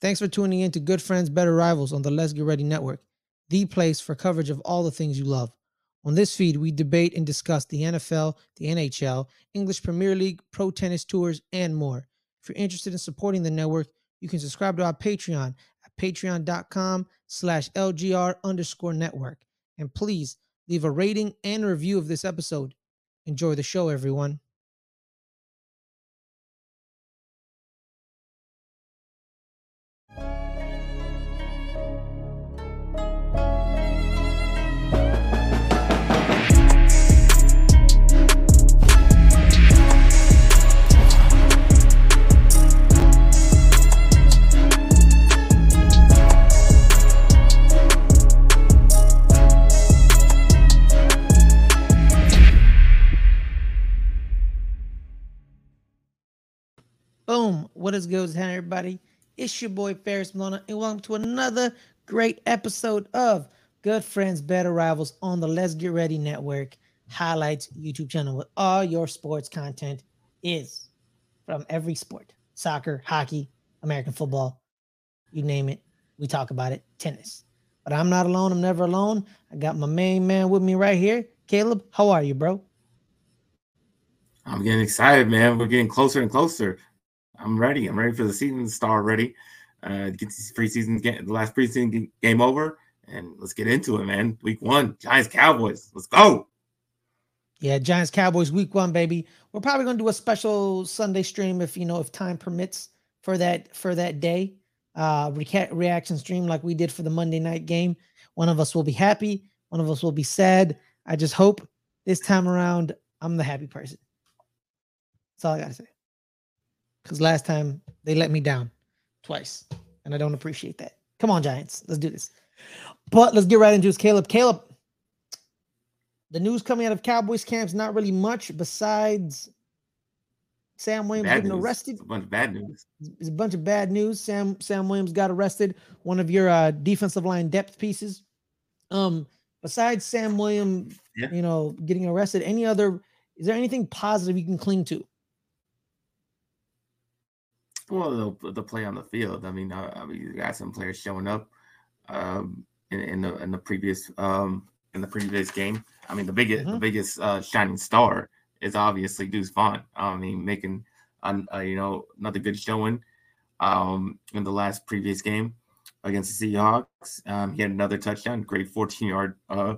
Thanks for tuning in to Good Friends, Better Rivals on the Let's Get Ready Network, the place for coverage of all the things you love. On this feed, we debate and discuss the NFL, the NHL, English Premier League, pro tennis tours, and more. If you're interested in supporting the network, you can subscribe to our Patreon at patreon.com slash LGR underscore network. And please leave a rating and review of this episode. Enjoy the show, everyone. Boom. What is good, everybody? It's your boy Fares Muthana, and welcome to another great episode of Good Friends, Better Rivals on the Let's Get Ready Network highlights YouTube channel with all your sports content is from every sport soccer, hockey, American football, you name it. We talk about it, tennis. But I'm not alone. I'm never alone. I got my main man with me right here. Caleb, how are you, bro? I'm getting excited, man. We're getting closer and closer. I'm ready. I'm ready for the season to start ready. Uh, get these preseason game, the last preseason game over, and let's get into it, man. Week one, Giants Cowboys. Let's go. Yeah, Giants Cowboys week one, baby. We're probably gonna do a special Sunday stream if you know if time permits for that for that day. Uh re- reaction stream like we did for the Monday night game. One of us will be happy, one of us will be sad. I just hope this time around I'm the happy person. That's all I gotta say because last time they let me down twice, and I don't appreciate that. Come on, Giants, let's do this. But let's get right into this. Caleb, Caleb, the news coming out of Cowboys camps not really much besides Sam Williams Bad getting news. arrested. It's a bunch of bad news. It's a bunch of bad news. Sam Sam Williams got arrested. One of your uh, defensive line depth pieces. Um, besides Sam Williams, Yeah. you know, getting arrested, any other? Is there anything positive you can cling to? Well, the, the play on the field. I mean, uh, I mean, you got some players showing up um, in, in the in the previous um, in the previous game. I mean, the biggest the Mhm. biggest uh, shining star is obviously Deuce Vaughn. I mean, making an, uh, you know another good showing um, in the last previous game against the Seahawks. Um, he had another touchdown, great 14 yard uh,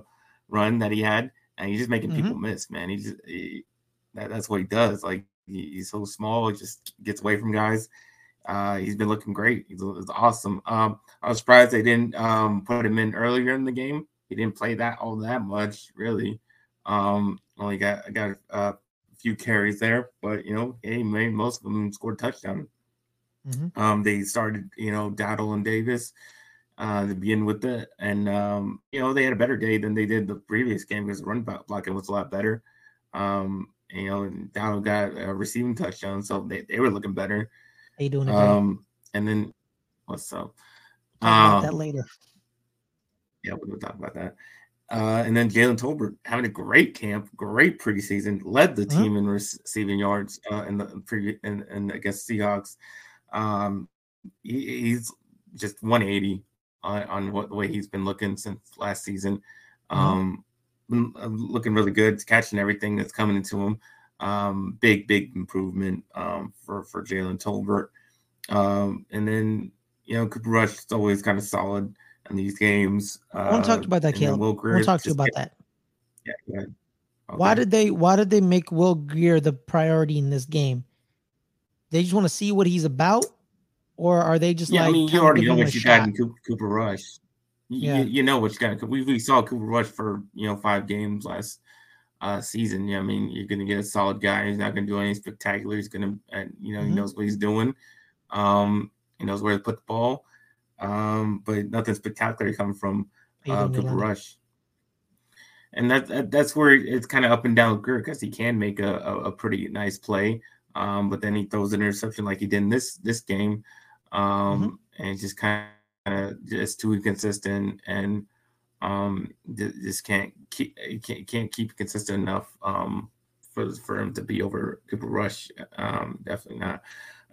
run that he had, and he's just making people miss. Man, he just he, that, that's what he does. Like he- he's so small, he just gets away from guys. Uh, he's been looking great. He's, he's awesome. Um, I was surprised they didn't um, put him in earlier in the game. He didn't play that all that much, really. Um, only got got a few carries there, but you know, he made most of them scored touchdown. Mhm. Um, they started, you know, Dowdle and Davis uh, to begin with it, and um, you know, they had a better day than they did the previous game because the run block- blocking was a lot better. Um, you know, Donald got a receiving touchdown, so they, they were looking better. How you doing? today? Um, and then what's up? Talk about that um, later. Yeah, we'll talk about that. Uh, and then Jalen Tolbert having a great camp, great preseason, led the Uh-huh. team in receiving yards uh, in the previous and and against Seahawks. Um, he, he's just 180 on, on what the way he's been looking since last season. Mhm. Um, looking really good, catching everything that's coming into him. Um, big, big improvement um, for for Jalen Tolbert. Um, and then you know Cooper Rush is always kind of solid in these games. I want to talk about that, Caleb. Will I want to talk to you about that. Yeah, ahead. Why did they why did they make Will Grier the priority in this game? They just want to see what he's about, or are they just Yeah, like I mean, you already know what you got in Cooper, Cooper Rush. You, Yeah. you, you know what you got. We, we saw Cooper Rush for you know five games last uh, season. Yeah, I mean, you're gonna get a solid guy. He's not gonna do anything spectacular. He's gonna, and you know, Mhm. he knows what he's doing. Um, he knows where to put the ball. Um, but nothing spectacular coming from uh, Cooper Rush. And that, that that's where it's kind of up and down with Grier because he can make a, a, a pretty nice play. Um, but then he throws an interception like he did in this this game. Um, and it's just kind of just too inconsistent and um just can't keep can't can't keep consistent enough um for for him to be over Cooper Rush. Um, definitely not.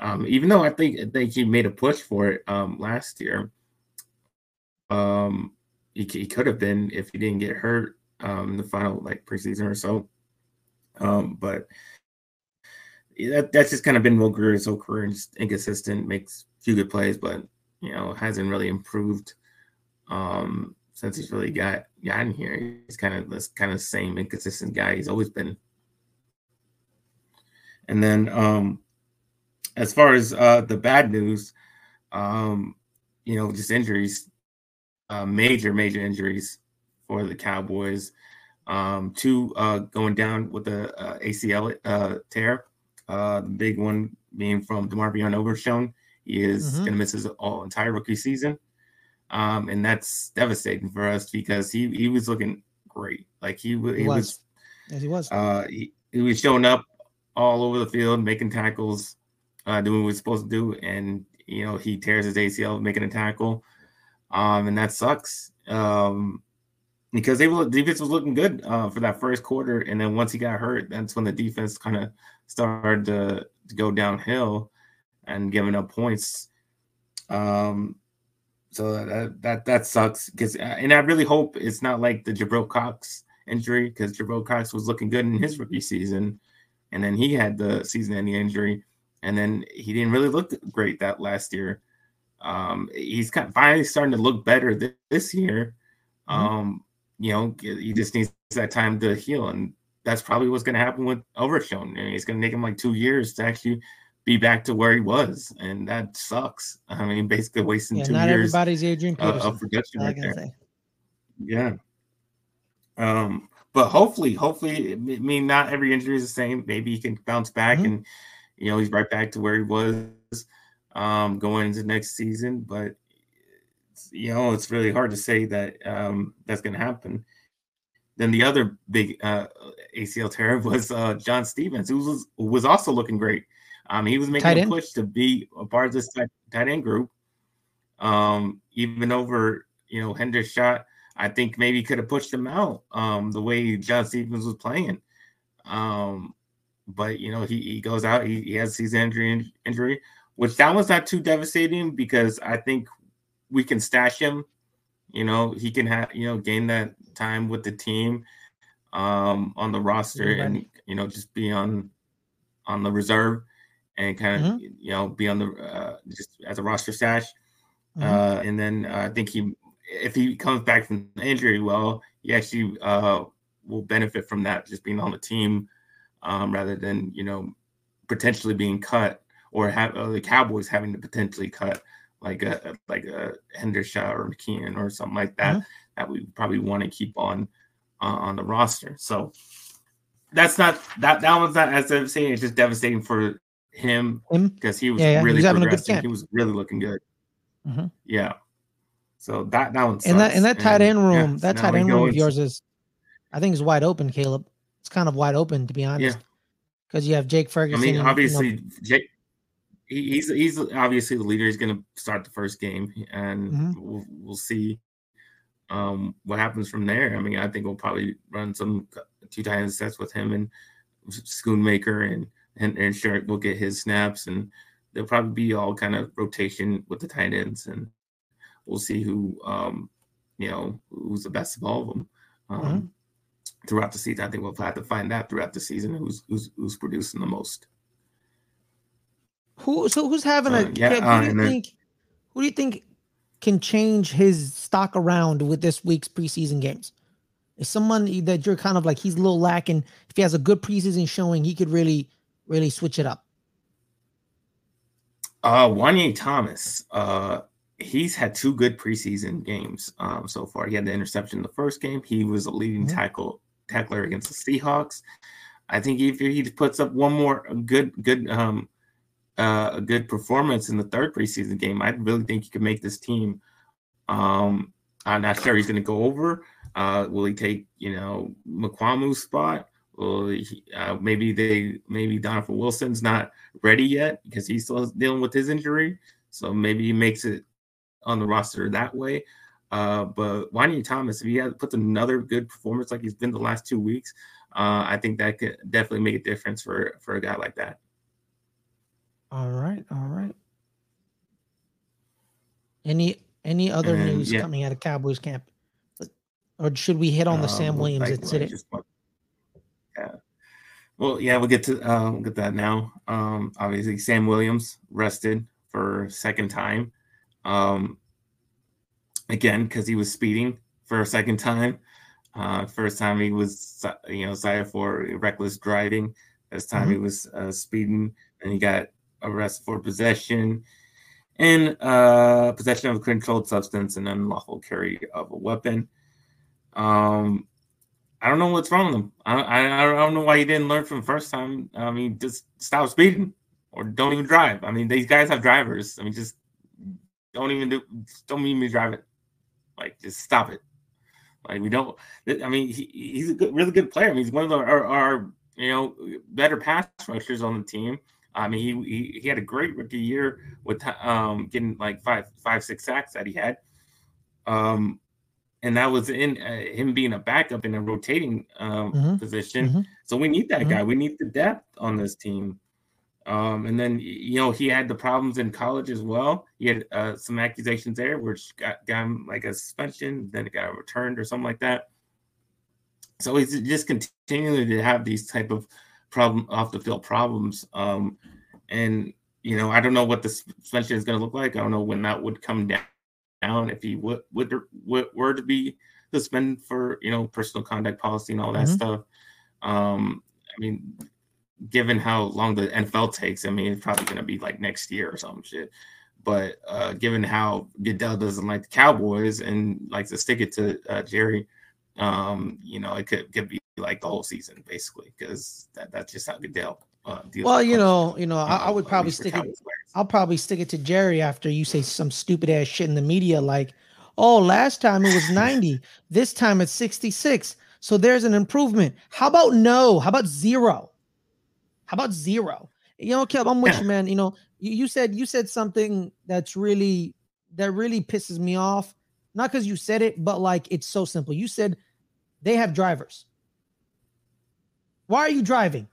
Um, even though I think I think he made a push for it um, last year, um, he, he could have been if he didn't get hurt um, in the final like preseason or so. Um, but that that's just kind of been Will Grier's whole career, just inconsistent, makes few good plays, but you know hasn't really improved um, since he's really got gotten here. He's kind of this kind of same inconsistent guy he's always been. And then um, as far as uh, the bad news, um, you know, just injuries, uh, major, major injuries for the Cowboys. Um, two uh, going down with the uh, ACL uh, tear. Uh, the big one being from DeMarvion Overshown. He is mm-hmm. going to miss his all entire rookie season. Um, and that's devastating for us because he, he was looking great. Like he, he, he was. was. Yes, he was. Uh, he, he was showing up all over the field, making tackles, uh, doing what he's supposed to do, and you know he tears his ACL making a tackle, um, and that sucks um, because they were defense was looking good uh, for that first quarter, and then once he got hurt, that's when the defense kind of started to, to, go downhill and giving up points. Um, so that that that sucks because, uh, and I really hope it's not like the Jabril Cox injury because Jabril Cox was looking good in his rookie season and then he had the season-ending injury, and then he didn't really look great that last year. Um, he's kind of finally starting to look better th- this year. Mm-hmm. Um, you know, he just needs that time to heal, and that's probably what's going to happen with Overshown. It's going to take him like two years to actually be back to where he was, and that sucks. I mean, basically wasting yeah, two not years. Everybody's Adrian Peterson. of production right there. Say. Yeah. Um, but hopefully, hopefully, I mean, not every injury is the same. Maybe he can bounce back, mm-hmm. and you know, he's right back to where he was um, going into next season. But you know, it's really hard to say that um, that's going to happen. Then the other big uh, ACL tear was uh, John Stephens, who was was also looking great. Um, he was making a push to be a part of this tight, tight end group, um, even over you know Hendershot I think maybe could have pushed him out um, the way John Stephens was playing. Um, but you know, he, he goes out, he, he has his injury injury, which that was not too devastating because I think we can stash him. You know, he can have you know gain that time with the team um, on the roster and you know just be on on the reserve and kind of mm-hmm. you know be on the uh, just as a roster stash. Mm-hmm. Uh, and then uh, I think he if he comes back from injury, well, he actually uh, will benefit from that just being on the team um, rather than you know potentially being cut or have uh, the Cowboys having to potentially cut like a like a Hendershot or McKeon or something like that mm-hmm. that we probably want to keep on uh, on the roster. So that's not that that one's not as devastating. It's just devastating for him because he was yeah, yeah. really he was progressing. He was really looking good. Mm-hmm. Yeah. So that that one. And that and that tight end room, yeah, that tight end room of yours is, I think, is wide open, Caleb. It's kind of wide open to be honest. Yeah. Because you have Jake Ferguson. I mean, obviously, you know, Jake. he's he's obviously the leader. He's going to start the first game, and mm-hmm. we'll, we'll see um, what happens from there. I mean, I think we'll probably run some two tight end sets with him and Schoonmaker, and and and sure will get his snaps, and there'll probably be all kind of rotation with the tight ends, and we'll see who um, you know who's the best of all of them um, mm-hmm. throughout the season. I think we'll have to find that throughout the season who's who's who's producing the most. Who so who's having a uh, yeah? Who do you think? Then, who do you think can change his stock around with this week's preseason games? Is someone that you're kind of like he's a little lacking? If he has a good preseason showing, he could really really switch it up. Uh, Juanyeh Thomas. Uh, he's had two good preseason games um, so far. He had the interception in the first game. He was a leading mm-hmm. tackle tackler against the Seahawks. I think if he puts up one more good good um, uh, a good performance in the third preseason game, I really think he could make this team. Um, I'm not sure he's going to go over. Uh, will he take you know Mukuamu's spot? Will he, uh, maybe they maybe Donovan Wilson's not ready yet because he's still dealing with his injury. So maybe he makes it on the roster that way. Uh, but Juanyeh Thomas, if he has, puts another good performance like he's been the last two weeks, uh, I think that could definitely make a difference for for a guy like that. All right, all right. Any any other And, news yeah. coming out of Cowboys camp? Or should we hit on the Sam Um, Williams incident? Yeah. Well, yeah, we'll get to uh, we'll get that now. Um, obviously, Sam Williams rested for second time. Um, again, because he was speeding for a second time. Uh, first time he was, you know, cited for reckless driving. This time he was uh, speeding, and he got arrested for possession and uh, possession of a controlled substance and unlawful carry of a weapon. Um, I don't know what's wrong with him. I, I, I don't know why he didn't learn from first time. I mean, just stop speeding or don't even drive. I mean, these guys have drivers. I mean, just don't even do, don't even drive it. Like, just stop it. Like, we don't. I mean, he, he's a good, really good player. I mean, he's one of our, our, our you know better pass rushers on the team. I mean, he, he he had a great rookie year with um getting like five five six sacks that he had. Um, and that was in uh, him being a backup in a rotating um, Mhm, position. mhm. So we need that Mhm. guy. We need the depth on this team. Um, and then you know he had the problems in college as well. He had uh, some accusations there, which got, got him like a suspension, then it got returned or something like that. So he's just continuing to have these type of problem off the field problems. Um, and you know I don't know what the suspension is going to look like. I don't know when that would come down down if he would would, would were to be suspended for you know personal conduct policy and all that Mhm. stuff. Um, I mean, given how long the NFL takes, I mean, it's probably going to be like next year or some shit. But uh, given how Goodell doesn't like the Cowboys and likes to stick it to uh, Jerry, um, you know, it could, could be like the whole season basically because that, that's just how Goodell. Uh, Well, you know, you know, I, I would probably stick it. I'll probably stick it to Jerry after you say some stupid ass shit in the media, like, "Oh, last time it was ninety, this time it's sixty-six, so there's an improvement." How about no? How about zero? How about zero? You know, Kelp, I'm with Yeah. you, man. You know, you, you said you said something that's really that really pisses me off. Not because you said it, but like it's so simple. You said they have drivers. Why are you driving?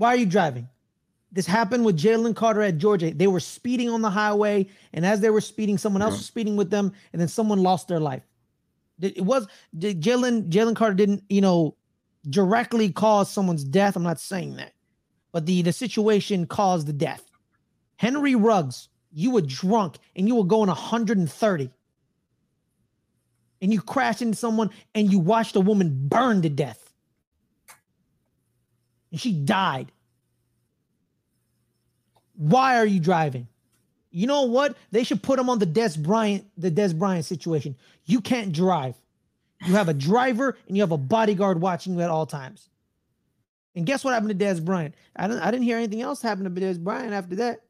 Why are you driving? This happened with Jalen Carter at Georgia. They were speeding on the highway, and as they were speeding, someone else was speeding with them, and then someone lost their life. It was Jalen Jalen Carter didn't you know directly cause someone's death. I'm not saying that, but the the situation caused the death. Henry Ruggs, you were drunk and you were going 130, and you crashed into someone and you watched a woman burn to death, and she died. Why are you driving? You know what? They should put him on the Dez Bryant, the Dez Bryant situation. You can't drive. You have a driver and you have a bodyguard watching you at all times. And guess what happened to Dez Bryant? I didn't I didn't hear anything else happen to Dez Bryant after that.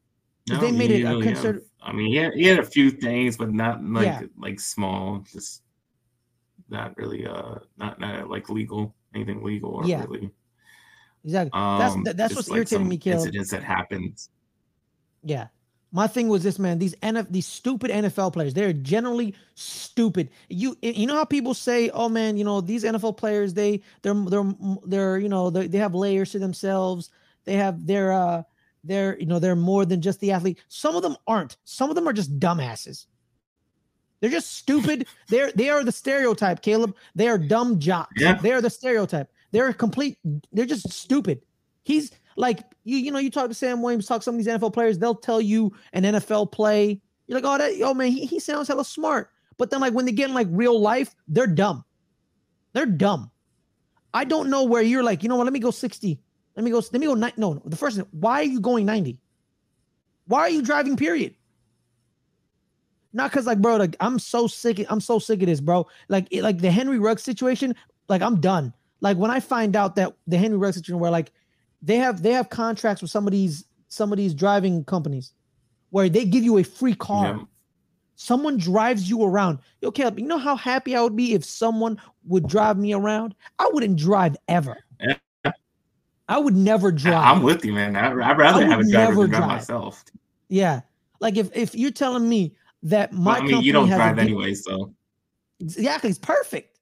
'Cause they made it a really have- concert- I mean, he had, he had a few things, but not like Yeah. like small, just not really uh not not like legal anything legal or Yeah. really. Exactly. Um, that's that- that's what's like irritating me, Caleb. Incidents that happened. Yeah. My thing was this, man. These NF, these stupid NFL players, they're generally stupid. You you know how people say, "Oh man, you know these NFL players, they they're they're they're you know they, they have layers to themselves. They have they're uh they're you know they're more than just the athlete. Some of them aren't. Some of them are just dumbasses. They're just stupid. they're they are the stereotype, Caleb. They are dumb jocks. Yeah. They are the stereotype. They're a complete. They're just stupid. He's like you. You know, you talk to Sam Williams, talk to some of these NFL players. They'll tell you an NFL play. You're like, oh, that, oh man, he, he sounds hella smart. But then, like when they get in like real life, they're dumb. They're dumb. I don't know where you're like, you know what? Let me go 60. Let me go. Let me go. Ni- no, the first. thing, Why are you going 90? Why are you driving? Period. Not because like, bro, like I'm so sick. I'm so sick of this, bro. Like, it, like the Henry Ruggs situation. Like, I'm done. Like when I find out that the Henry Ruggs situation, where like they have they have contracts with some of these some of these driving companies, where they give you a free car. Yeah. Someone drives you around. Yo, Caleb, you know how happy I would be if someone would drive me around? I wouldn't drive ever. Yeah. I would never drive. I'm with you, man. I, I'd rather I have a driver than drive drive. myself. yeah. Like if if you're telling me that my Well, I mean, you don't drive anyway, so Exactly, it's perfect.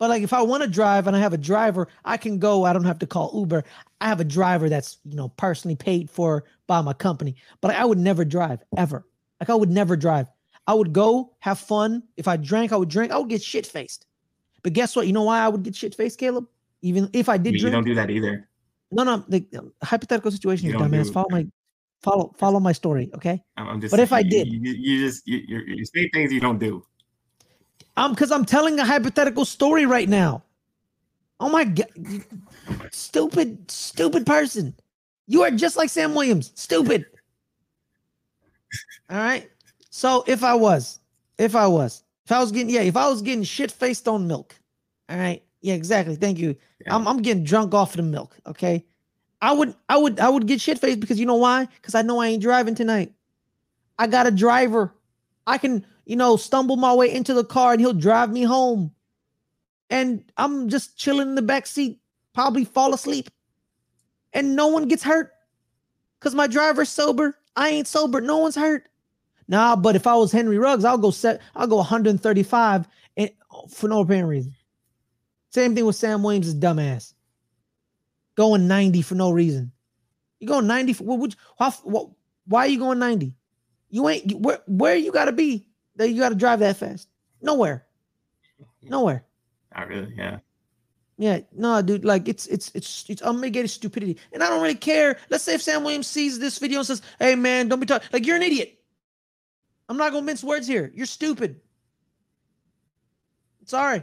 But like if I want to drive and I have a driver, I can go. I don't have to call Uber. I have a driver that's you know personally paid for by my company. But I would never drive ever. Like I would never drive. I would go have fun. If I drank, I would drink. I would get shit faced. But guess what? You know why I would get shit faced, Caleb? Even if I did You drink. don't do that either. no, no. The hypothetical situation, You you dumbass. do- Follow my follow follow my story, okay? I'm just. But if I did- you, you, you just you, you you say things you don't do. Um, because I'm telling a hypothetical story right now. Oh my god, stupid, stupid person. You are just like Sam Williams. Stupid. All right. So if I was, if I was, if I was getting, yeah, if I was getting shit faced on milk, all right. Yeah, exactly. Thank you. Yeah. I'm I'm getting drunk off of the milk. Okay. I would I would I would get shit faced because you know why? Because I know I ain't driving tonight. I got a driver. I can, you know, stumble my way into the car and he'll drive me home. And I'm just chilling in the back seat, probably fall asleep. And no one gets hurt. Cause my driver's sober. I ain't sober. No one's hurt. Nah, but if I was Henry Ruggs, I'll go set, I'll go 135 and, for no apparent reason. Same thing with Sam Williams' dumbass. Going 90 for no reason. You going 90 for what, why are you going 90? You ain't where where you gotta be that you gotta drive that fast. Nowhere. Nowhere. Not really. Yeah. Yeah, no, dude. Like it's it's it's it's unmitigated stupidity, and I don't really care. Let's say if Sam Williams sees this video and says, "Hey, man, don't be talking like you're an idiot." I'm not gonna mince words here. You're stupid. Sorry.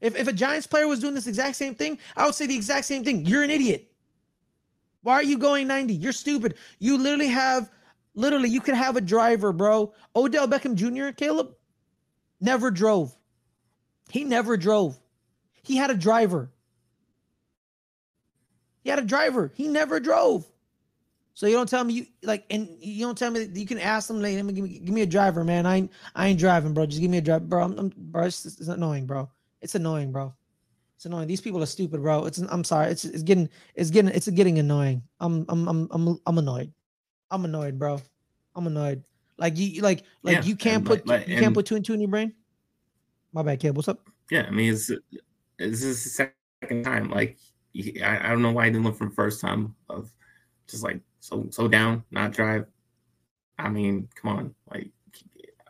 If if a Giants player was doing this exact same thing, I would say the exact same thing. You're an idiot. Why are you going 90? You're stupid. You literally have, literally, you could have a driver, bro. Odell Beckham Jr., Caleb, never drove. He never drove. He had a driver. He had a driver. He never drove. So you don't tell me you like, and you don't tell me you can ask them, like, "Let me- give me, give me a driver, man. I ain't, I ain't driving, bro. Just give me a driver, bro. I'm, I'm bro. It's, it's annoying, bro. It's annoying, bro. It's annoying. These people are stupid, bro. It's, I'm sorry. It's, it's getting, it's getting, it's getting annoying. I'm, I'm, I'm, I'm, I'm annoyed. I'm annoyed, bro. I'm annoyed. Like you, like, like Yeah, you can't put, like- like- you can't put two and two in your brain. My bad, kid. What's up? Yeah. I mean, it's this is the second time. Like, I, I don't know why I didn't look from first time of just like so so down, not drive. I mean, come on. Like,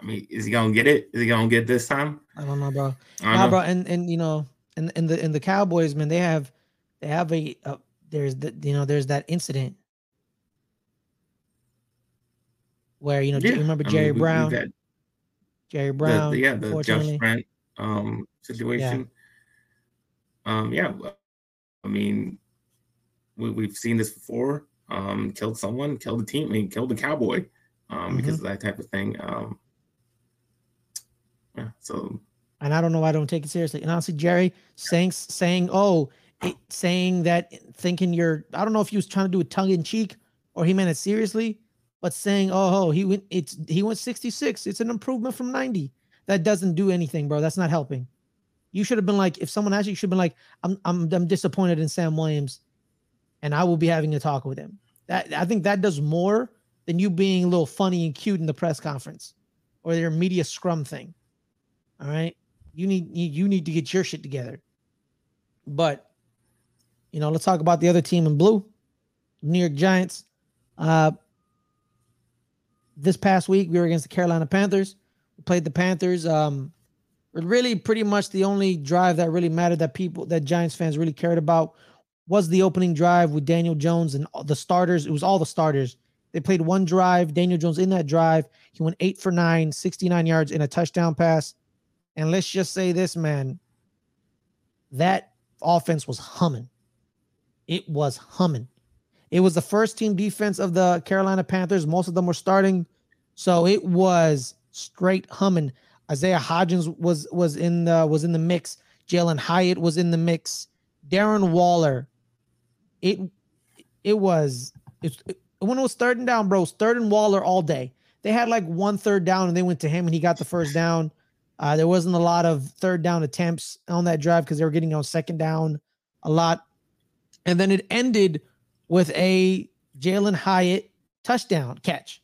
I mean, is he gonna get it? Is he gonna get this time? I don't know, bro. I Nah, know. bro, and and you know, and and the and the Cowboys, man, they have they have a uh, there's the you know there's that incident where you know Yeah, you remember I mean, Jerry we- we Brown, Jerry Brown, the, yeah, the Josh. Brent um situation. Um, yeah, I mean, we we've seen this before. Um, killed someone, killed the team, I mean, killed the cowboy, um, because Mm-hmm. of that type of thing. Um, yeah, so and I don't know why I don't take it seriously. And honestly, Jerry saying saying oh it, saying that thinking you're I don't know if he was trying to do it tongue in cheek or he meant it seriously, but saying oh, oh he went it's he went 66. It's an improvement from 90. That doesn't do anything, bro. That's not helping. You should have been like if someone asked you, you should have been like I'm I'm I'm disappointed in Sam Williams, and I will be having a talk with him. That I think that does more than you being a little funny and cute in the press conference or your media scrum thing. All right you need you need to get your shit together. But you know, let's talk about the other team in blue, New York Giants. Uh this past week we were against the Carolina Panthers. We played the Panthers. Um really pretty much the only drive that really mattered that people that Giants fans really cared about was the opening drive with Daniel Jones and the starters. It was all the starters. They played one drive. Daniel Jones in that drive, he went eight for nine, 69 yards in a touchdown pass. And let's just say this, man, that offense was humming. It was humming. It was the first team defense of the Carolina Panthers. Most of them were starting. So it was straight humming. Isaiah Hodgins was was in the was in the mix. Jalin Hyatt was in the mix. Darren Waller. It it was it, when it was third and down, bro. it was third and Waller all day. They had like one third down and they went to him and he got the first down. Uh, there wasn't a lot of third down attempts on that drive because they were getting on second down a lot. And then it ended with a Jalin Hyatt touchdown catch.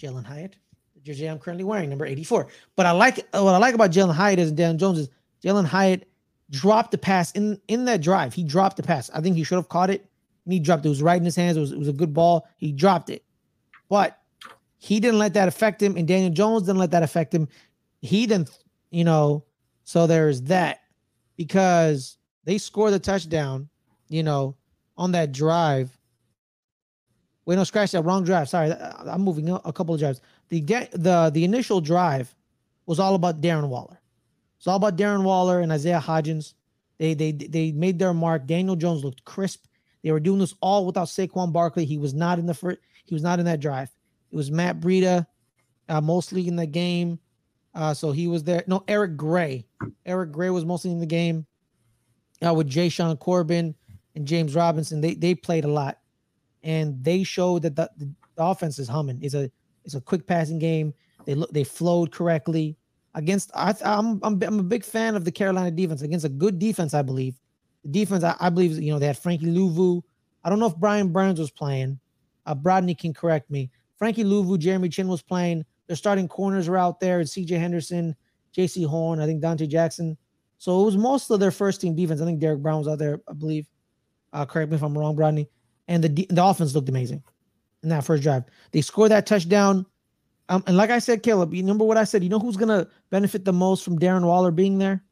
Jalin Hyatt, the jersey I'm currently wearing, number 84. But I like what I like about Jalin Hyatt is Dan Jones is Jalin Hyatt dropped the pass in in that drive. He dropped the pass. I think he should have caught it. He dropped it. It was right in his hands. It was, it was a good ball. He dropped it. But he didn't let that affect him, and Daniel Jones didn't let that affect him. He didn't, you know. So there's that because they scored the touchdown, you know, on that drive. Wait, no, scratch that wrong drive. Sorry, I'm moving a couple of drives. The the the initial drive was all about Darren Waller. It's all about Darren Waller and Isaiah Hodgins. They they they made their mark. Daniel Jones looked crisp. They were doing this all without Saquon Barkley. He was not in the first. He was not in that drive. It was Matt Breida, uh, mostly in the game. Uh, so he was there. No, Eric Gray. Eric Gray was mostly in the game. Uh, with Jashaun Corbin and James Robinson, they they played a lot, and they showed that the, the, offense is humming. It's a it's a quick passing game. They look they flowed correctly against I, I'm, I'm I'm a big fan of the Carolina defense against a good defense. I believe the defense. I, I believe you know they had Frankie Luvu. I don't know if Brian Burns was playing. Uh, Brodney can correct me. Frankie Luvu, Jeremy Chinn was playing. Their starting corners are out there. C.J. Henderson, Jaycee Horn, I think Donte Jackson. So it was most of their first team defense. I think Derrick Brown was out there, I believe. Uh, correct me if I'm wrong, Brodney. And the the offense looked amazing in that first drive. They scored that touchdown. Um, and like I said, Caleb, you remember what I said? You know who's gonna benefit the most from Darren Waller being there?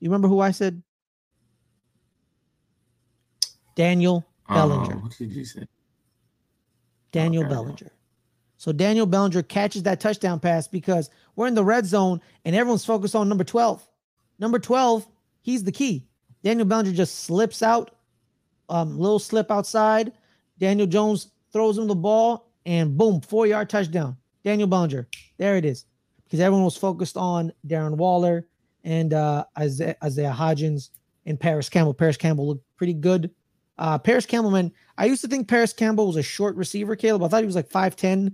You remember who I said? Daniel uh, Bellinger. what did you say? Daniel okay. Bellinger. So Daniel Bellinger catches that touchdown pass because we're in the red zone and everyone's focused on number 12. Number 12, he's the key. Daniel Bellinger just slips out, um, little slip outside. Daniel Jones throws him the ball and boom, four yard touchdown. Daniel Bellinger. There it is. Because everyone was focused on Darren Waller and uh, Isaiah, Isaiah Hodgins and Parris Campbell. Parris Campbell looked pretty good. Uh, Parris Campbell, man, I used to think Parris Campbell was a short receiver, Caleb. I thought he was like 5'10,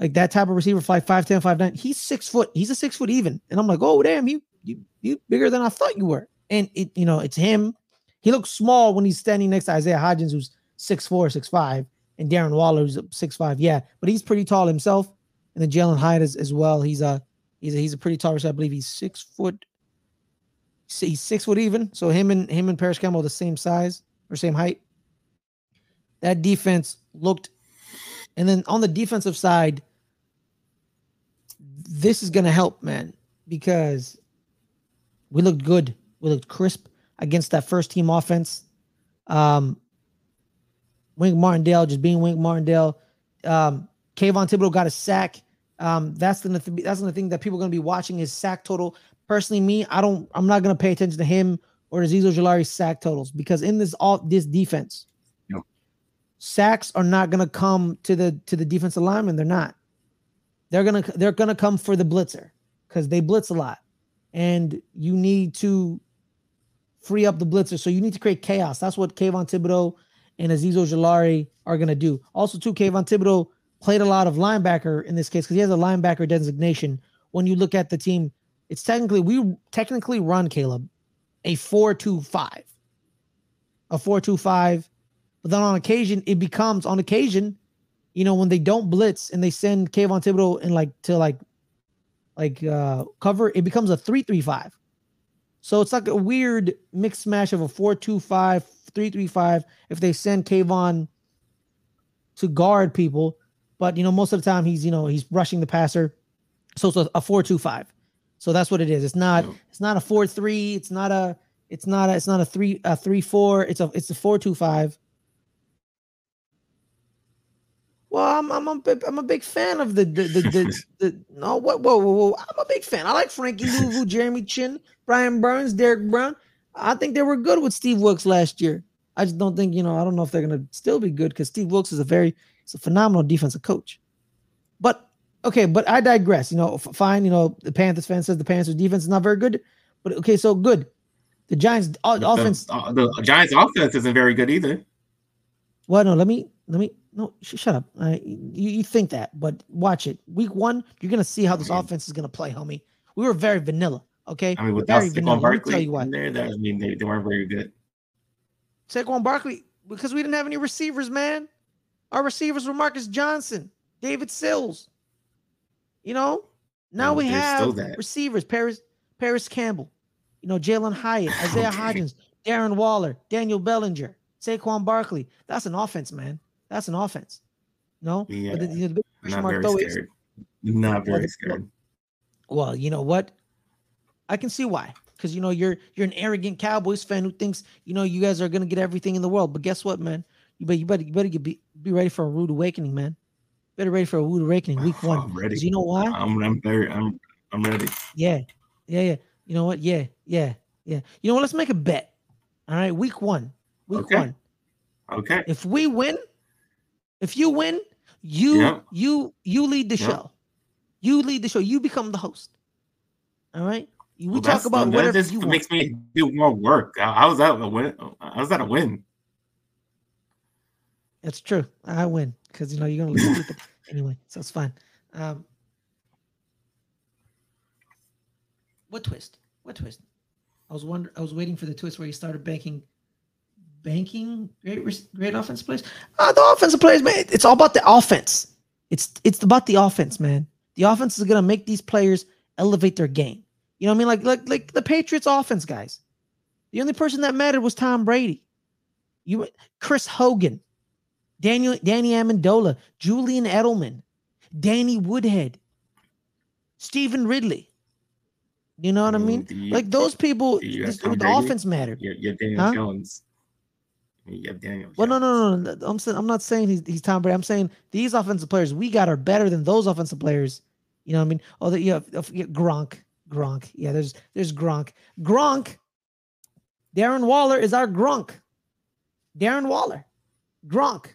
like that type of receiver, like 5'10, 5'9. He's six foot. He's a six foot even. And I'm like, oh, damn, you, you, you bigger than I thought you were. And it, you know, it's him. He looks small when he's standing next to Isaiah Hodgins, who's six four, six five and Darren Waller's six five. Yeah, but he's pretty tall himself. And then Jalin Hyatt as, as well. He's a he's a, he's a pretty tall receiver. I believe he's six foot. He's six foot even. So him and him and Parris Campbell the same size or same height. That defense looked, and then on the defensive side, this is gonna help, man, because we looked good. We looked crisp against that first team offense. Um, Wink Martindale just being Wink Martindale. Um, Kayvon Thibodeaux got a sack. Um, that's the that's the thing that people are going to be watching is sack total. Personally, me, I don't. I'm not going to pay attention to him or Azeez Ojulari's sack totals because in this all this defense, yep. sacks are not going to come to the to the defensive lineman. They're not. They're gonna they're gonna come for the blitzer because they blitz a lot, and you need to free up the blitzer. So you need to create chaos. That's what Kayvon Thibodeaux and Azeez Ojulari are going to do. Also, too, Kayvon Thibodeaux played a lot of linebacker in this case because he has a linebacker designation. When you look at the team, it's technically we technically run Caleb a four-two-five, a four-two-five, but then on occasion it becomes on occasion, you know, when they don't blitz and they send Kayvon Thibodeaux and like to like like uh cover, it becomes a three-three-five. So it's like a weird mixed smash of a 4-2-5, 3-3-5 if they send Kayvon to guard people. But you know, most of the time he's you know he's rushing the passer. So it's a, 4-2-5. So that's what it is. It's not it's not a 4-3, it's not a it's not a it's not a 3 a 3-4, it's a it's a 4-2-5 well, I'm I'm a, I'm a big fan of the the the, the, the no what whoa, whoa whoa I'm a big fan. I like Frankie Luvu, Jeremy Chinn, Brian Burns, Derrick Brown. I think they were good with Steve Wilks last year. I just don't think, you know, I don't know if they're going to still be good because Steve Wilks is a very, it's a phenomenal defensive coach. But okay, but I digress. You know, f- fine. You know, the Panthers fan says the Panthers defense is not very good, but okay, so good. The Giants uh, offense, the, uh, the, Giants offense isn't very good either. Well, no, let me let me no, sh- shut up. Uh, you, you think that, but watch it. Week one, you're gonna see how this offense is gonna play, homie. We were very vanilla. Okay. I mean, without Saquon Barkley tell you what. there, that I mean, they, they weren't very good. Saquon Barkley, because we didn't have any receivers, man. Our receivers were Marcus Johnson, David Sills. You know, now we have receivers. Parris, Parris Campbell, you know, Jalin Hyatt, Isaiah Okay. Hodgins, Darren Waller, Daniel Bellinger, Saquon Barkley. That's an offense, man. That's an offense. No, Yeah, but the, the big question Not very though is scared. Not Well, very the- scared. well, you know what? I can see why. Because you know you're you're an arrogant Cowboys fan who thinks you know you guys are gonna get everything in the world. But guess what, man? You better you better you better get, be be ready for a rude awakening, man. Better ready for a rude awakening week one. I'm ready. you know why? I'm, I'm very. I'm. I'm ready. Yeah, yeah, yeah. You know what? Yeah, yeah, yeah. You know what? Let's make a bet. All right, week one. Week Okay. one. Okay. If we win, if you win, you Yeah. you you lead the Yeah. show. You lead the show. You become the host. All right. We Well, talk about that whatever just you want. makes me do more work. I, I was at a win. I was at a win. That's true. I win because you know you're gonna stupid anyway, so it's fine. Um, what twist? What twist? I was wonder. I was waiting for the twist where he started banking, banking great, great offense plays. Uh, the offensive players, man. It's all about the offense. It's it's about the offense, man. The offense is gonna make these players elevate their game. You know what I mean? Like like like the Patriots offense, guys. The only person that mattered was Tom Brady. You, Chris Hogan, Daniel Danny Amendola, Julian Edelman, Danny Woodhead, Stevan Ridley. You know what I mean? you- Like those people, do you have this- the offense mattered. You're, you're Daniel Huh? Jones. You have Daniel. Well, no, no, no, no. I'm saying I'm not saying he's, he's Tom Brady. I'm saying these offensive players we got are better than those offensive players. You know what I mean? Oh, the, you have yeah, Gronk, Gronk. Yeah, there's there's Gronk, Gronk. Darren Waller is our Gronk. Darren Waller, Gronk.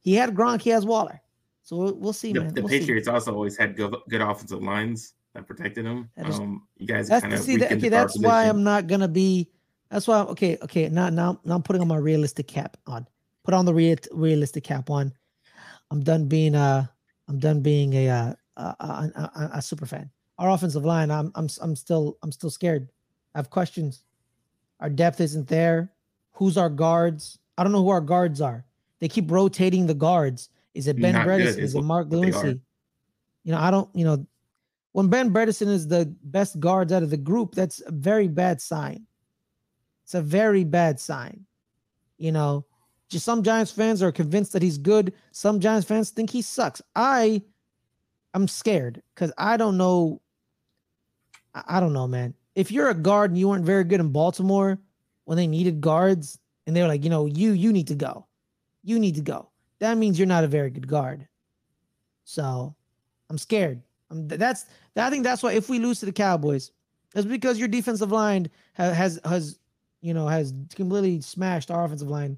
He had Gronk. He has Waller. So we'll, we'll see, The, man. the we'll see. Patriots also always had good, good offensive lines that protected them. That is- Um, you guys kind of see that, okay. That's why I'm not gonna be. That's why. Okay, okay. Now, now, now I'm putting on my realistic cap on. Put on the real, realistic cap on. I'm done being a. I'm done being a uh, a, a, a, a super fan. Our offensive line. I'm I'm I'm still I'm still scared. I have questions. Our depth isn't there. Who's our guards? I don't know who our guards are. They keep rotating the guards. Is it Ben Not Bredeson? is it Mark. Glowinski? You know, I don't. You know, when Ben Bredeson is the best guards out of the group, that's a very bad sign. It's a very bad sign. You know, just some Giants fans are convinced that he's good. Some Giants fans think he sucks. I, I'm scared because I don't know. I, don't know, man. If you're a guard and you weren't very good in Baltimore when they needed guards, and they're like, you know, you you need to go, you need to go. That means you're not a very good guard. So, I'm scared. I'm, that's I think that's why if we lose to the Cowboys, it's because your defensive line ha- has has you know has completely smashed our offensive line.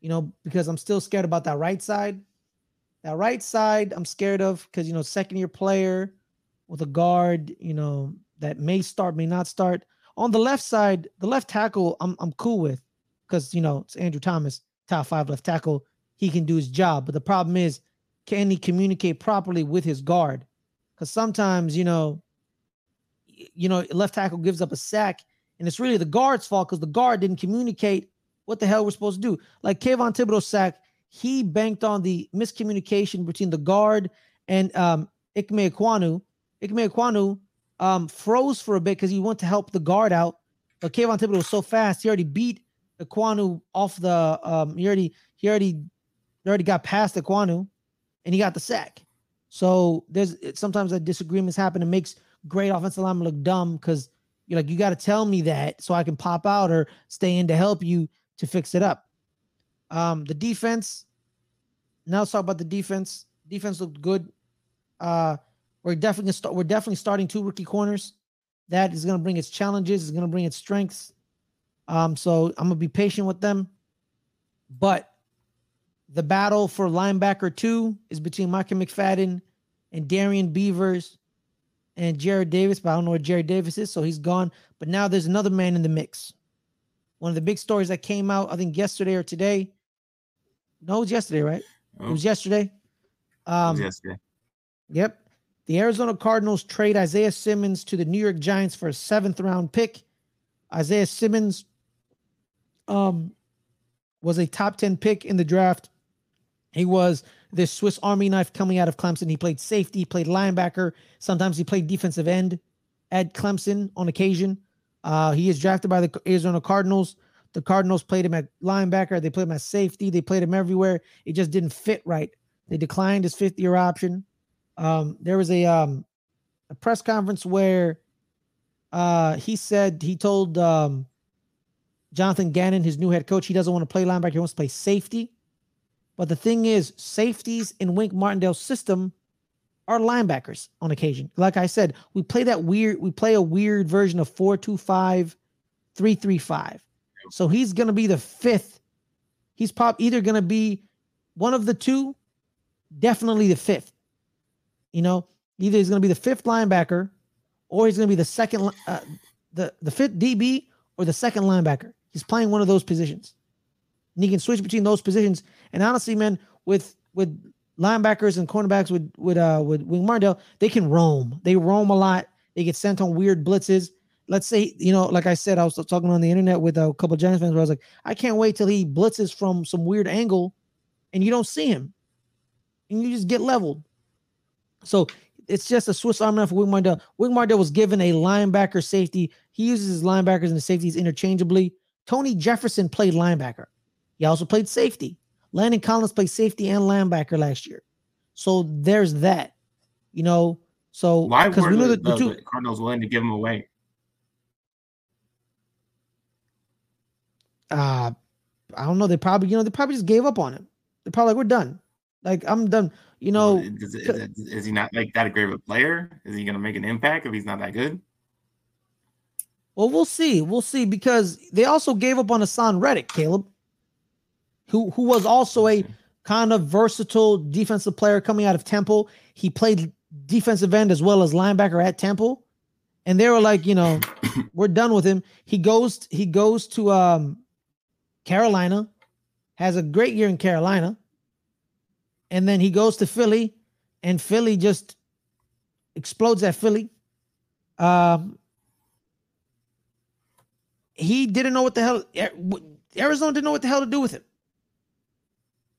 You know because I'm still scared about that right side. That right side I'm scared of because you know second year player with a guard you know that may start may not start. On the left side, the left tackle I'm I'm cool with because you know it's Andrew Thomas, top five left tackle. He can do his job, but the problem is, can he communicate properly with his guard? Because sometimes you know, you know, left tackle gives up a sack, and it's really the guard's fault because the guard didn't communicate what the hell we're supposed to do. Like Kayvon Thibodeaux's sack, he banked on the miscommunication between the guard and um Ikem Ekwonu. Ikem Ekwonu um froze for a bit because he went to help the guard out, but Kayvon Thibodeaux was so fast, he already beat Ekwonu off the um he already he already he already got past Ekwonu and he got the sack. So there's sometimes that disagreements happen. It makes great offensive linemen look dumb because you're like, you got to tell me that so I can pop out or stay in to help you to fix it up. Um, the defense. Now let's talk about the defense. Defense looked good. Uh, we're definitely start. We're definitely starting two rookie corners. That is going to bring its challenges. It's going to bring its strengths. Um, so I'm gonna be patient with them. But the battle for linebacker two is between Micah McFadden and Darrian Beavers and Jarrad Davis, but I don't know where Jarrad Davis is, so he's gone. But now there's another man in the mix. One of the big stories that came out, I think yesterday or today. No, it was yesterday, right? Oh, It was yesterday. it was Um, yesterday. Yep. The Arizona Cardinals trade Isaiah Simmons to the New York Giants for a seventh round pick. Isaiah Simmons um, was a top 10 pick in the draft. He was this Swiss Army knife coming out of Clemson. He played safety, he played linebacker. Sometimes he played defensive end at Clemson on occasion. Uh, he is drafted by the Arizona Cardinals. The Cardinals played him at linebacker. They played him at safety. They played him everywhere. It just didn't fit right. They declined his fifth year option. Um, there was a um, a press conference where uh, he said he told um, Jonathan Gannon, his new head coach, he doesn't want to play linebacker. He wants to play safety. But the thing is, safeties in Wink Martindale's system are linebackers on occasion. Like I said, we play that weird, we play a weird version of 4-2-5, 3-3-5. So he's gonna be the fifth. He's pop either gonna be one of the two, definitely the fifth. You know, either he's gonna be the fifth linebacker, or he's gonna be the second uh, the, the fifth DB or the second linebacker. He's playing one of those positions. And he can switch between those positions. And honestly, man, with with linebackers and cornerbacks with with uh with Wink Martindale, they can roam. They roam a lot. They get sent on weird blitzes. Let's say, you know, like I said, I was talking on the internet with a couple of Giants fans where I was like, I can't wait till he blitzes from some weird angle and you don't see him. And you just get leveled. So it's just a Swiss Army knife for Wink Martindale. Wink Martindale was given a linebacker safety. He uses his linebackers and the safeties interchangeably. Tony Jefferson played linebacker. He also played safety. Landon Collins played safety and linebacker last year. So there's that. You know, so why were we know the, the, two, the Cardinals willing to give him away? Uh I don't know. They probably, you know, they probably just gave up on him. They're probably like, we're done. Like I'm done. You know, is, is, is, he not like that a great of a player? Is he going to make an impact if he's not that good? Well, we'll see. We'll see because they also gave up on Haason Reddick, Caleb, who who was also a kind of versatile defensive player coming out of Temple. He played defensive end as well as linebacker at Temple, and they were like, you know, we're done with him. He goes he goes to um Carolina, has a great year in Carolina and then he goes to Philly, and Philly just explodes at Philly. Um, he didn't know what the hell Arizona didn't know what the hell to do with him.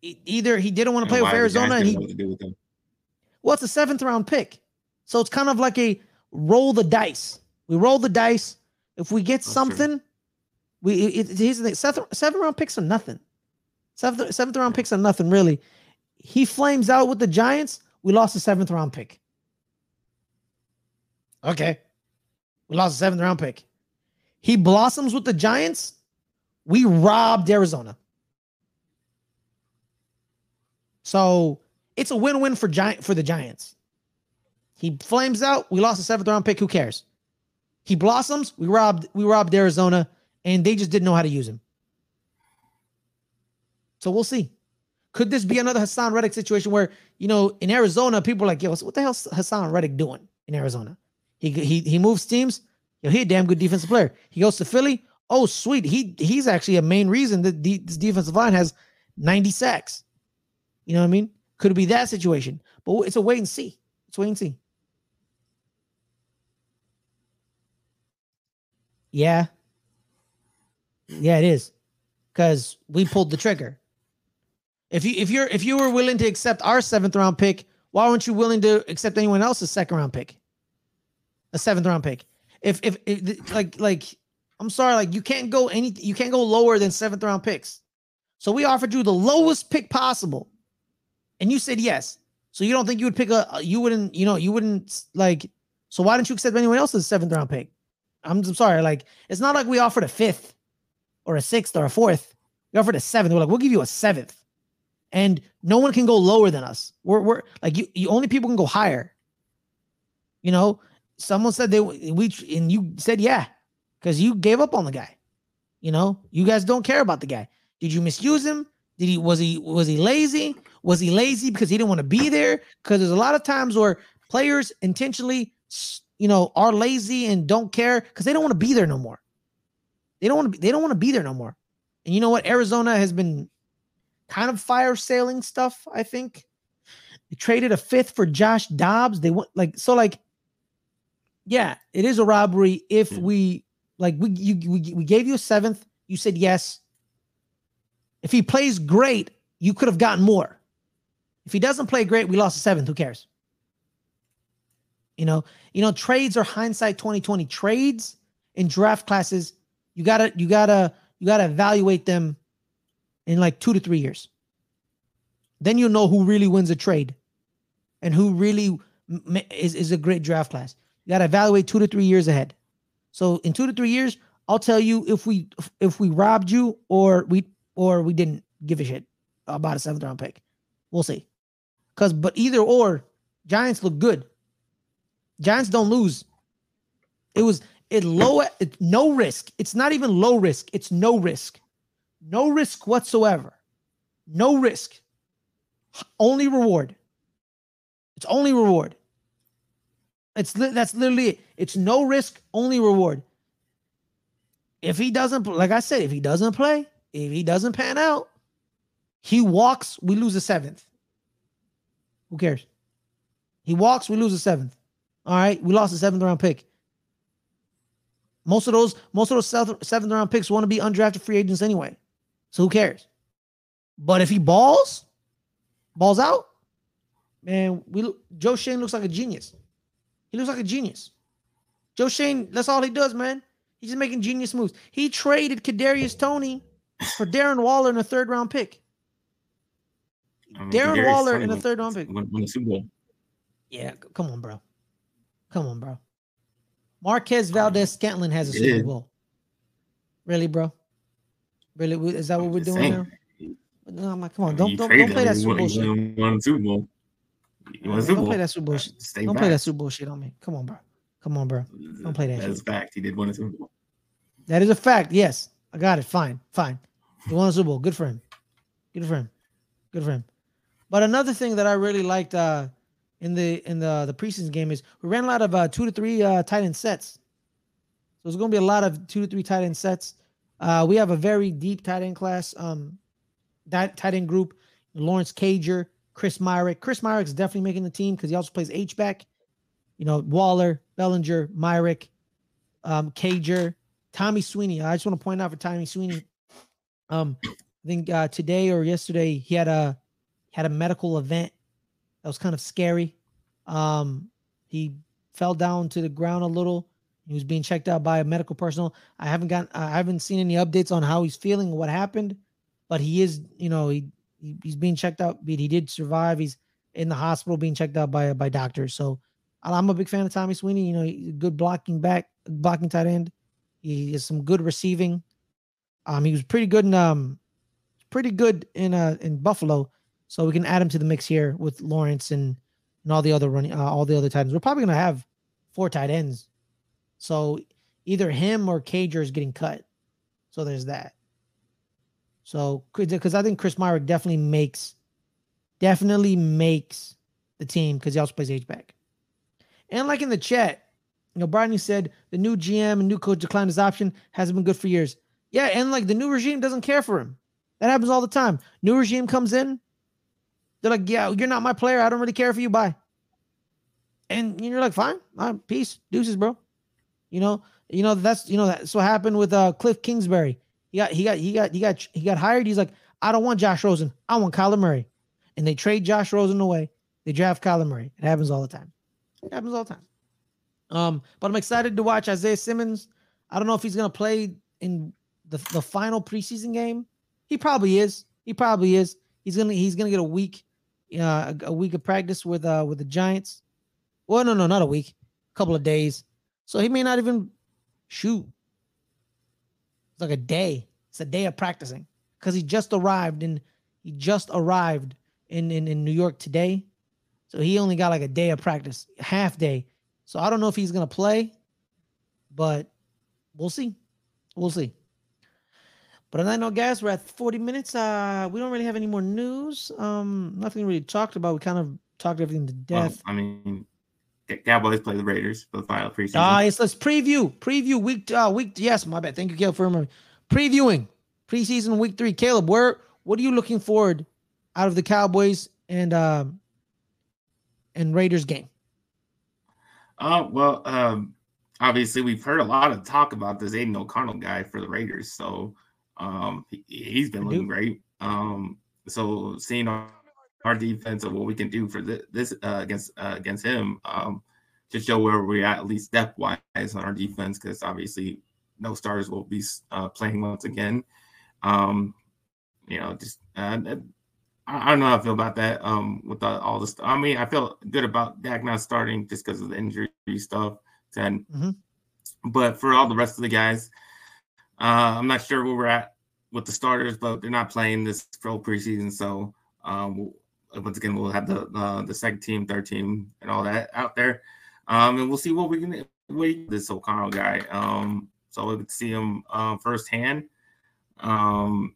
Either he didn't want to play with Arizona, and he well, it's a seventh round pick, so it's kind of like a roll the dice. We roll the dice. If we get That's something, true. we it, it, here's the thing: seventh, seven round picks are nothing. Seventh, seventh round picks are nothing really he flames out with the Giants, we lost a seventh round pick. Okay. We lost a seventh round pick. He blossoms with the Giants. We robbed Arizona. So it's a win-win for Giant for the Giants. He flames out. We lost a seventh round pick. Who cares? He blossoms. We robbed. We robbed Arizona, and they just didn't know how to use him. So we'll see. Could this be another Haason Reddick situation where, you know, in Arizona, people are like, yo, what the hell's Haason Reddick doing in Arizona? He he he moves teams. Yo, he a damn good defensive player. He goes to Philly. Oh, sweet. He he's actually a main reason that the, this defensive line has 90 sacks. You know what I mean? Could it be that situation? But it's a wait and see. It's wait and see. Yeah. Yeah, it is. Because we pulled the trigger. If you if you're if you were willing to accept our seventh round pick, why weren't you willing to accept anyone else's second round pick? A seventh round pick. If if, if like like I'm sorry, like you can't go any you can't go lower than seventh round picks. So we offered you the lowest pick possible, and you said yes. So you don't think you would pick a you wouldn't you know you wouldn't like. So why didn't you accept anyone else's seventh round pick? I'm, I'm sorry, like it's not like we offered a fifth or a sixth or a fourth. We offered a seventh. We're like, we'll give you a seventh and no one can go lower than us. We're we're like you, you only people can go higher. You know, someone said they we and you said yeah, because you gave up on the guy. You know, you guys don't care about the guy. Did you misuse him? Did he was he was he lazy? Was he lazy because he didn't want to be there? Because there's a lot of times where players intentionally, you know, are lazy and don't care because they don't want to be there no more. They don't want to. Be, they don't want to be there no more. And you know what? Arizona has been kind of fire sailing stuff, I think. They traded a fifth for Josh Dobbs. They want like so like yeah, it is a robbery if we like we you we, we gave you a seventh, you said yes. If he plays great, you could have gotten more. If he doesn't play great, we lost a seventh. Who cares? You know, you know, trades are hindsight 2020. Trades, in draft classes, you gotta you gotta you gotta evaluate them in like two to three years. Then you know who really wins a trade, and who really is is a great draft class. You gotta evaluate two to three years ahead. So in two to three years, I'll tell you if we if we robbed you or we or we didn't give a shit about a seventh round pick. We'll see. Cause but either or, Giants look good. Giants don't lose. It was it low it, no risk. It's not even low risk. It's no risk. No risk whatsoever. No risk. Only reward. It's only reward. It's that's literally it. It's no risk, only reward. If he doesn't, like I said, if he doesn't play, if he doesn't pan out, he walks, we lose a seventh. Who cares? He walks, we lose a seventh. All right, we lost a seventh round pick. Most of those, most of those seventh round picks want to be undrafted free agents anyway. So who cares? But if he balls, balls out, man, we Joe Schoen looks like a genius. He looks like a genius. Joe Schoen, that's all he does, man. He's just making genius moves. He traded Kadarius Toney for Darren Waller in a third round pick. I mean, Darren Waller in a third round pick. Won, won the Super Bowl. Yeah, come on, bro. Come on, bro. Marquez Valdes-Scantling has a Super Bowl. Really, bro? Really? Is that what we're doing now? No, I'm like, come on, don't don't, don't play that Super Bowl shit. Won Super Bowl. Don't play that Super Bowl shit. Don't back. play that Super Bowl shit on me. Come on, bro. Come on, bro. Don't play that. That's a fact. He did win a Super Bowl. That is a fact. Yes, I got it. Fine, fine. He won a Super Bowl. Good for him. Good for him. Good for him. But another thing that I really liked uh, in the in the the preseason game is we ran a lot of uh, two to three uh, tight end sets. So there's going to be a lot of two to three tight end sets. Uh, we have a very deep tight end class. Um, that tight end group: Lawrence Cager, Chris Myarick. Chris Myarick's definitely making the team because he also plays H back. You know, Waller, Bellinger, Myarick, um, Cager, Tommy Sweeney. I just want to point out for Tommy Sweeney. Um, I think uh, today or yesterday he had a had a medical event that was kind of scary. Um, he fell down to the ground a little. He was being checked out by a medical personnel. I haven't got I haven't seen any updates on how he's feeling what happened, but he is, you know, he, he he's being checked out. But he did survive. He's in the hospital being checked out by by doctors. So I'm a big fan of Tommy Sweeney. You know, good blocking back, blocking tight end. He has some good receiving. Um, he was pretty good in um, pretty good in uh in Buffalo. So we can add him to the mix here with Lawrence and and all the other running, uh, all the other tight ends. We're probably gonna have four tight ends. So either him or Cager is getting cut. So there's that. So because I think Chris Myarick definitely makes, definitely makes the team because he also plays H back. And like in the chat, you know, Barney said the new GM and new coach declined his option hasn't been good for years. Yeah, and like the new regime doesn't care for him. That happens all the time. New regime comes in, they're like, "Yeah, you're not my player. I don't really care for you. Bye." And you're like, "Fine, right, peace, deuces, bro." You know, you know that's you know that's what happened with uh Kliff Kingsbury. He got he got he got he got he got hired. He's like, "I don't want Josh Rosen. I want Kyler Murray," and they trade Josh Rosen away. They draft Kyler Murray. It happens all the time. It happens all the time. Um, but I'm excited to watch Isaiah Simmons. I don't know if he's gonna play in the, the final preseason game. He probably is. He probably is. He's gonna he's gonna get a week, uh, a, a week of practice with uh with the Giants. Well, no, no, not a week, a couple of days. So he may not even shoot. It's like a day. It's a day of practicing because he just arrived and he just arrived in, in in New York today. So he only got like a day of practice, half day. So I don't know if he's gonna play, but we'll see. We'll see. But on that note, guys, we're at 40 minutes. Uh, we don't really have any more news. Um, nothing really talked about. We kind of talked everything to death. Well, I mean, Cowboys play the Raiders for the final preseason. Ah, uh, yes, let's preview. Preview week uh week yes, my bad. Thank you, Caleb, for remembering. Previewing preseason week three. Caleb, where what are you looking forward out of the Cowboys and um and Raiders game? Uh, well, um, obviously we've heard a lot of talk about this Aidan O'Connell guy for the Raiders, so um, he, has been looking great. Um, so seeing our, our defense and what we can do for this, this uh, against uh, against him, um, to show where we're at, at least depth wise on our defense, because obviously no stars will be uh, playing once again. Um, you know, just uh, I don't know how I feel about that. Um, with the, all this, I mean, I feel good about Dak not starting just because of the injury stuff. Mm-hmm. but for all the rest of the guys, uh, I'm not sure where we're at with the starters, but they're not playing this full preseason. So, um, once again, we'll have the the second team, third team, and all that out there. Um, and we'll see what we can wait this O'Connell guy. Um, so we could see him uh, firsthand. Um,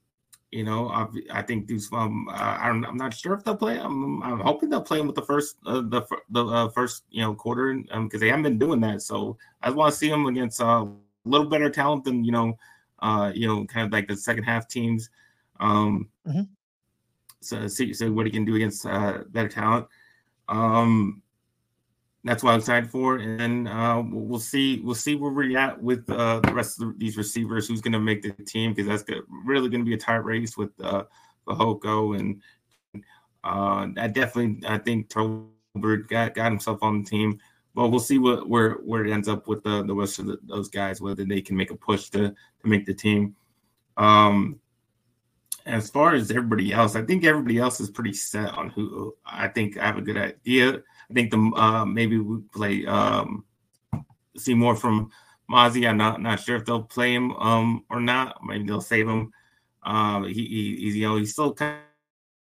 you know, I, I think these. Um, I, am I'm not sure if they'll play. I'm, I'm hoping they'll play him with the first, uh, the the uh, first, you know, quarter, because um, they haven't been doing that. So I just want to see them against uh, a little better talent than you know, uh, you know, kind of like the second half teams. Um, mm-hmm. so see, so what he can do against uh, better talent. Um, that's what I'm excited for. And then uh, we'll see we'll see where we're at with uh, the rest of these receivers. Who's going to make the team? Because that's good, really going to be a tight race with uh, Fehoko and uh, I definitely I think Tolbert got got himself on the team. But we'll see what where where it ends up with the the rest of the, those guys whether they can make a push to to make the team. Um, as far as everybody else, I think everybody else is pretty set on who. I think I have a good idea. I think the uh, maybe we play um, see more from Mazi. I'm not not sure if they'll play him um, or not. Maybe they'll save him. Um, he, he he's you know he's still kind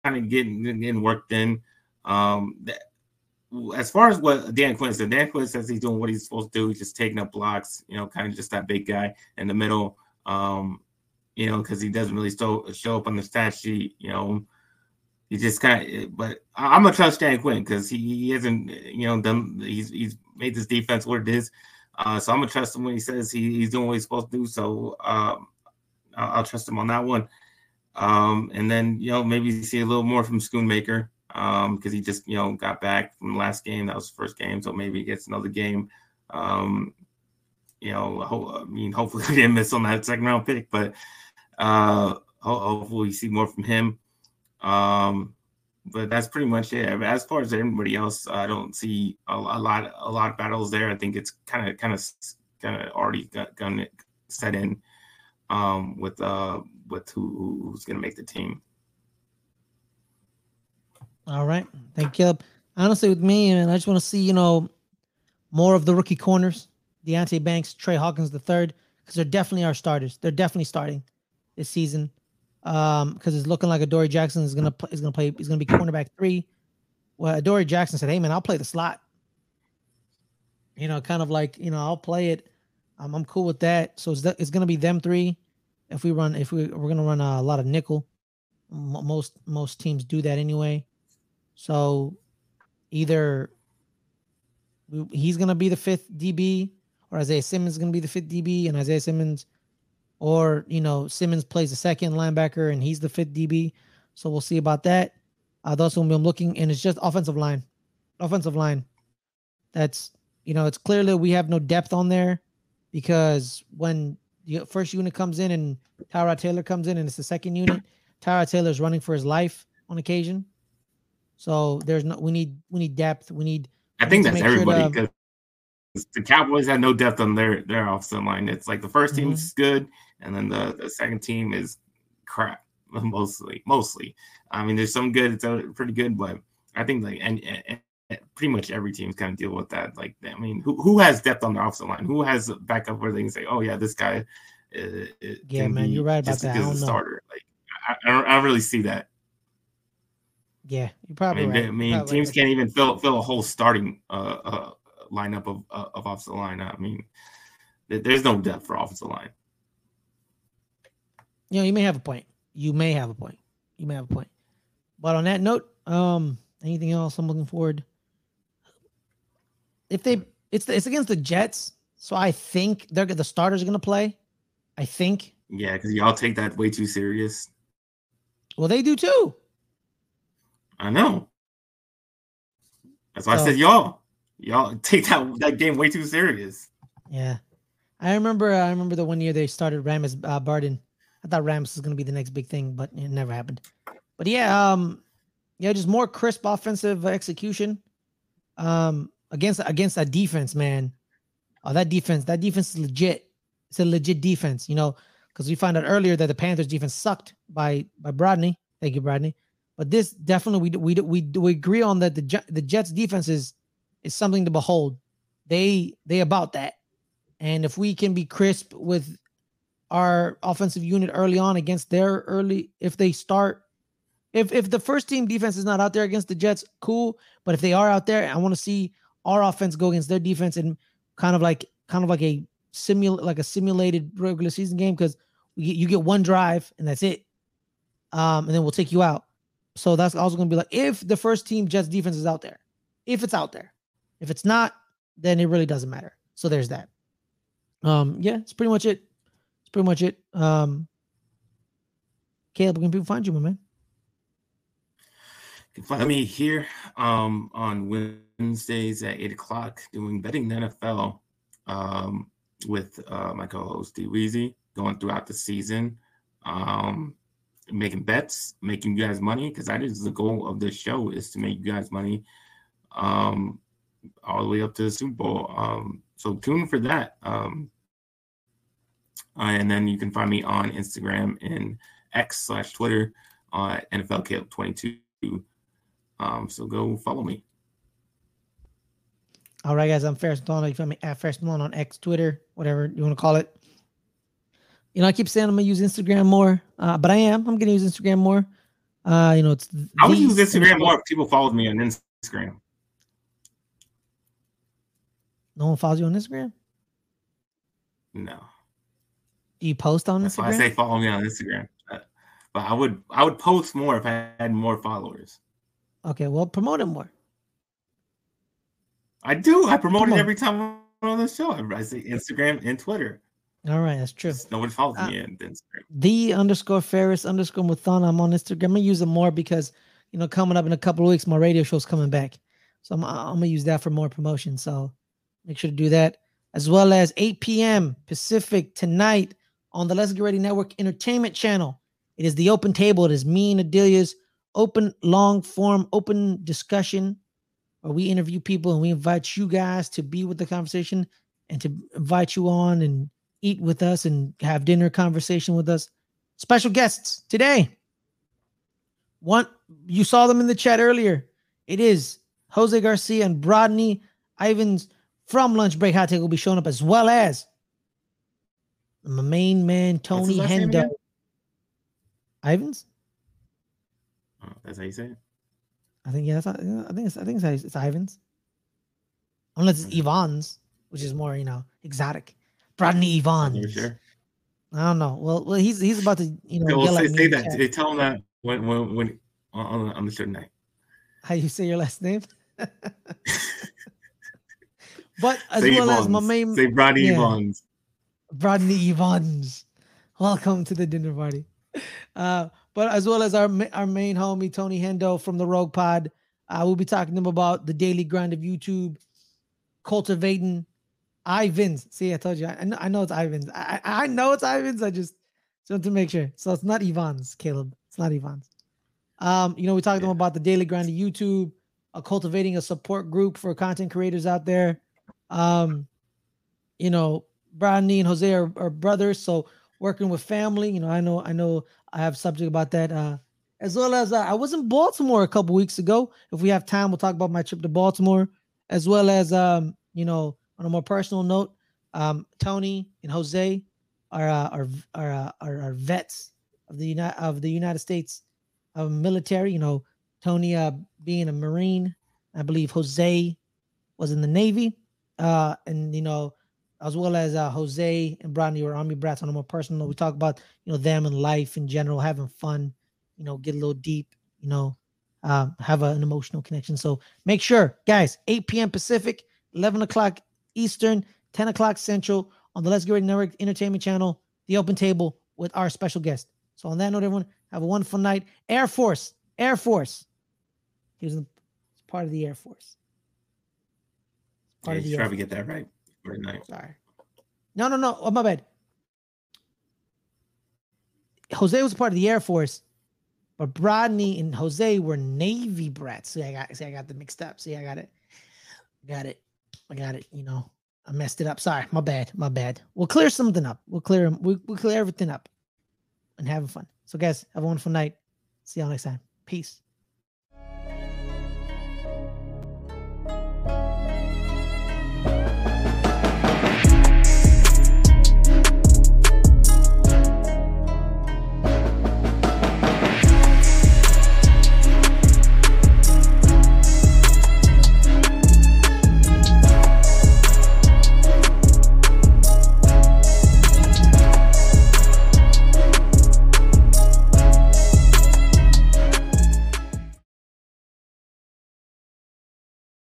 of getting getting worked in. Um, that, as far as what Dan Quinn said, Dan Quinn says he's doing what he's supposed to do. He's just taking up blocks. You know, kind of just that big guy in the middle. Um, you know, because he doesn't really show, show up on the stat sheet, you know. He just kind of, but I'm gonna trust Dan Quinn because he, he hasn't, you know, done. He's he's made this defense what it is. Uh, so I'm gonna trust him when he says he, he's doing what he's supposed to do. So um, I'll, I'll, trust him on that one. Um, and then you know maybe see a little more from Schoonmaker because um, he just you know got back from the last game. That was the first game, so maybe he gets another game. Um, you know, ho- I mean, hopefully we didn't miss on that second round pick, but uh, hopefully, we see more from him. Um, but that's pretty much it. As far as everybody else, I don't see a, a lot, a lot of battles there. I think it's kind of, kind of, kind of already got, got set in um, with uh, with who, who's to make the team. All right, thank you. Honestly, with me, and I just want to see you know more of the rookie corners, Deonte Banks, Tre Hawkins the third, because they're definitely our starters. They're definitely starting this season um, because it's looking like Adoree Jackson is gonna play, is gonna play he's gonna be cornerback three. Well, Adoree Jackson said, "Hey man, I'll play the slot." You know, kind of like you know, I'll play it. Um, I'm cool with that. So it's th- it's gonna be them three. If we run, if we we're gonna run a lot of nickel, M- most most teams do that anyway. So either he's gonna be the fifth DB, or Isaiah Simmons is gonna be the fifth DB, and Isaiah Simmons or you know Simmons plays the second linebacker and he's the fifth DB. So we'll see about that. Uh, that's when I'm looking, and it's just offensive line, offensive line. That's you know it's clearly we have no depth on there because when the first unit comes in and Tyrod Taylor comes in and it's the second unit, Tyrod Taylor is running for his life on occasion. So there's no we need we need depth. We need. I think that's everybody because sure the Cowboys have no depth on their their offensive line. It's like the first team mm-hmm. is good, and then the, the second team is crap mostly. Mostly, I mean, there's some good. It's pretty good, but I think like and, and, and pretty much every team's kind of deal with that. Like, I mean, who who has depth on the offensive line? Who has backup where they can say, "Oh yeah, this guy." Uh, yeah, man, you're right about that. I don't starter. Like, I, I, don't, I don't really see that. Yeah, you probably. I mean, right. I mean teams right. can't even fill fill a whole starting uh, uh lineup of uh, of offensive line. I mean, there's no depth for offensive line you know, you may have a point. You may have a point. You may have a point. But on that note, um, anything else? I'm looking forward. If they, it's the, it's against the Jets, so I think they're the starters are gonna play. I think. Yeah, because y'all take that way too serious. Well, they do too. I know. That's why so, I said y'all. Y'all take that that game way too serious. Yeah, I remember. I remember the one year they started Rams uh, Barden I thought Rams was going to be the next big thing, but it never happened. But yeah, um, yeah, just more crisp offensive execution, um, against against that defense, man. Oh, that defense, that defense is legit. it's a legit defense, you know, because we found out earlier that the Panthers defense sucked by by Brodney. Thank you, Brodney. But this definitely we we we we agree on that the the Jets defense is is something to behold. They they about that. And if we can be crisp with our offensive unit early on against their early if they start if if the first team defense is not out there against the Jets, cool. But if they are out there, I want to see our offense go against their defense and kind of like kind of like a simul like a simulated regular season game because you get one drive and that's it. Um, and then we'll take you out. So that's also going to be like if the first team Jets defense is out there, if it's out there, if it's not, then it really doesn't matter. So there's that. Um, yeah, it's pretty much it. It's pretty much it. Um, Caleb, can people find you, my man? You can find me here um, on Wednesdays at eight o'clock doing betting the NFL um, with uh, my co-host D Weezy going throughout the season, um, making bets, making you guys money because that is the goal of this show is to make you guys money um, all the way up to the Super Bowl. Um, so tune for that. Um, and then you can find me on Instagram and X slash Twitter uh, NFL Caleb 22. Um, so go follow me. All right, guys. I'm Fares Muthana. You find me at Fares Muthana on X, Twitter, whatever you want to call it. You know, I keep saying I'm gonna use Instagram more, uh, but I am. I'm gonna use Instagram more. Uh, you know, it's. I would use Instagram more if people followed me on Instagram. No one follows you on Instagram. No. Do you post on That's Instagram? why I say follow me on Instagram. But, but I would I would post more if I had more followers. Okay, well, promote it more. I do. I promote Come it every time I'm on the show. I say Instagram and Twitter. All right, that's true. No one follows uh, me on Instagram. The underscore Fares underscore Muthana. I'm on Instagram. I'm gonna use it more because you know coming up in a couple of weeks, my radio show's coming back, so I'm I'm gonna use that for more promotion. So make sure to do that as well as 8 p.m. Pacific tonight on the Let's Get Ready Network Entertainment Channel. It is the open table. It is me and Adelia's open, long form, open discussion where we interview people and we invite you guys to be with the conversation and to invite you on and eat with us and have dinner conversation with us. Special guests today. One, you saw them in the chat earlier. It is Jose Garcia and Brodney Ivans from Lunch Break Hot Take will be showing up as well as my main man Tony Hendo. Ivans. Oh, that's how you say it. I think yeah, that's I think it's I think it's, it's Ivans. Unless it's Ivans, which is more you know exotic. Brodney Ivans. Sure. I don't know. Well, well, he's he's about to you know. Yeah, well, say, say that. They tell him that when when when on, on the show night. How you say your last name? but as say well as my main say Brodney yeah. Evans. Brodney Evans. Welcome to the dinner party. Uh, but as well as our our main homie Tony Hendo from the Rogue Pod, uh, we'll be talking to him about the daily grind of YouTube, cultivating Ivans. See, I told you, I, know, I know it's Ivans. I, I know it's Ivans. I just want to make sure. So it's not Ivans, Caleb. It's not Ivans. Um, you know, we talked yeah. about the daily grind of YouTube, uh, cultivating a support group for content creators out there. Um, you know, Brodney and Jose are, are brothers, so working with family. You know, I know, I know, I have subject about that. Uh, as well as uh, I was in Baltimore a couple weeks ago. If we have time, we'll talk about my trip to Baltimore, as well as um, you know, on a more personal note, um, Tony and Jose are uh, are are, uh, are, are vets of the United of the United States of military. You know, Tony uh, being a Marine, I believe Jose was in the Navy, uh, and you know as well as uh, Jose and Brodney were Army brats on a more personal. We talk about you know them and life in general, having fun, you know, get a little deep, you know, um, have a, an emotional connection. So make sure, guys, 8 p.m. Pacific, 11 o'clock Eastern, 10 o'clock Central on the Let's Get Ready Network Entertainment Channel, the Open Table with our special guest. So on that note, everyone, have a wonderful night. Air Force, Air Force. He was part of the Air Force. Part yeah, of the try to get that right. Nice. Sorry. No, no, no. Oh, my bad. Jose was part of the Air Force, but Brodney and Jose were Navy brats. See, I got see, I got them mixed up. See, I got it. Got it. I got it. You know. I messed it up. Sorry, my bad, my bad. We'll clear something up. We'll clear we'll, we'll clear everything up and having fun. So guys, have a wonderful night. See y'all next time. Peace.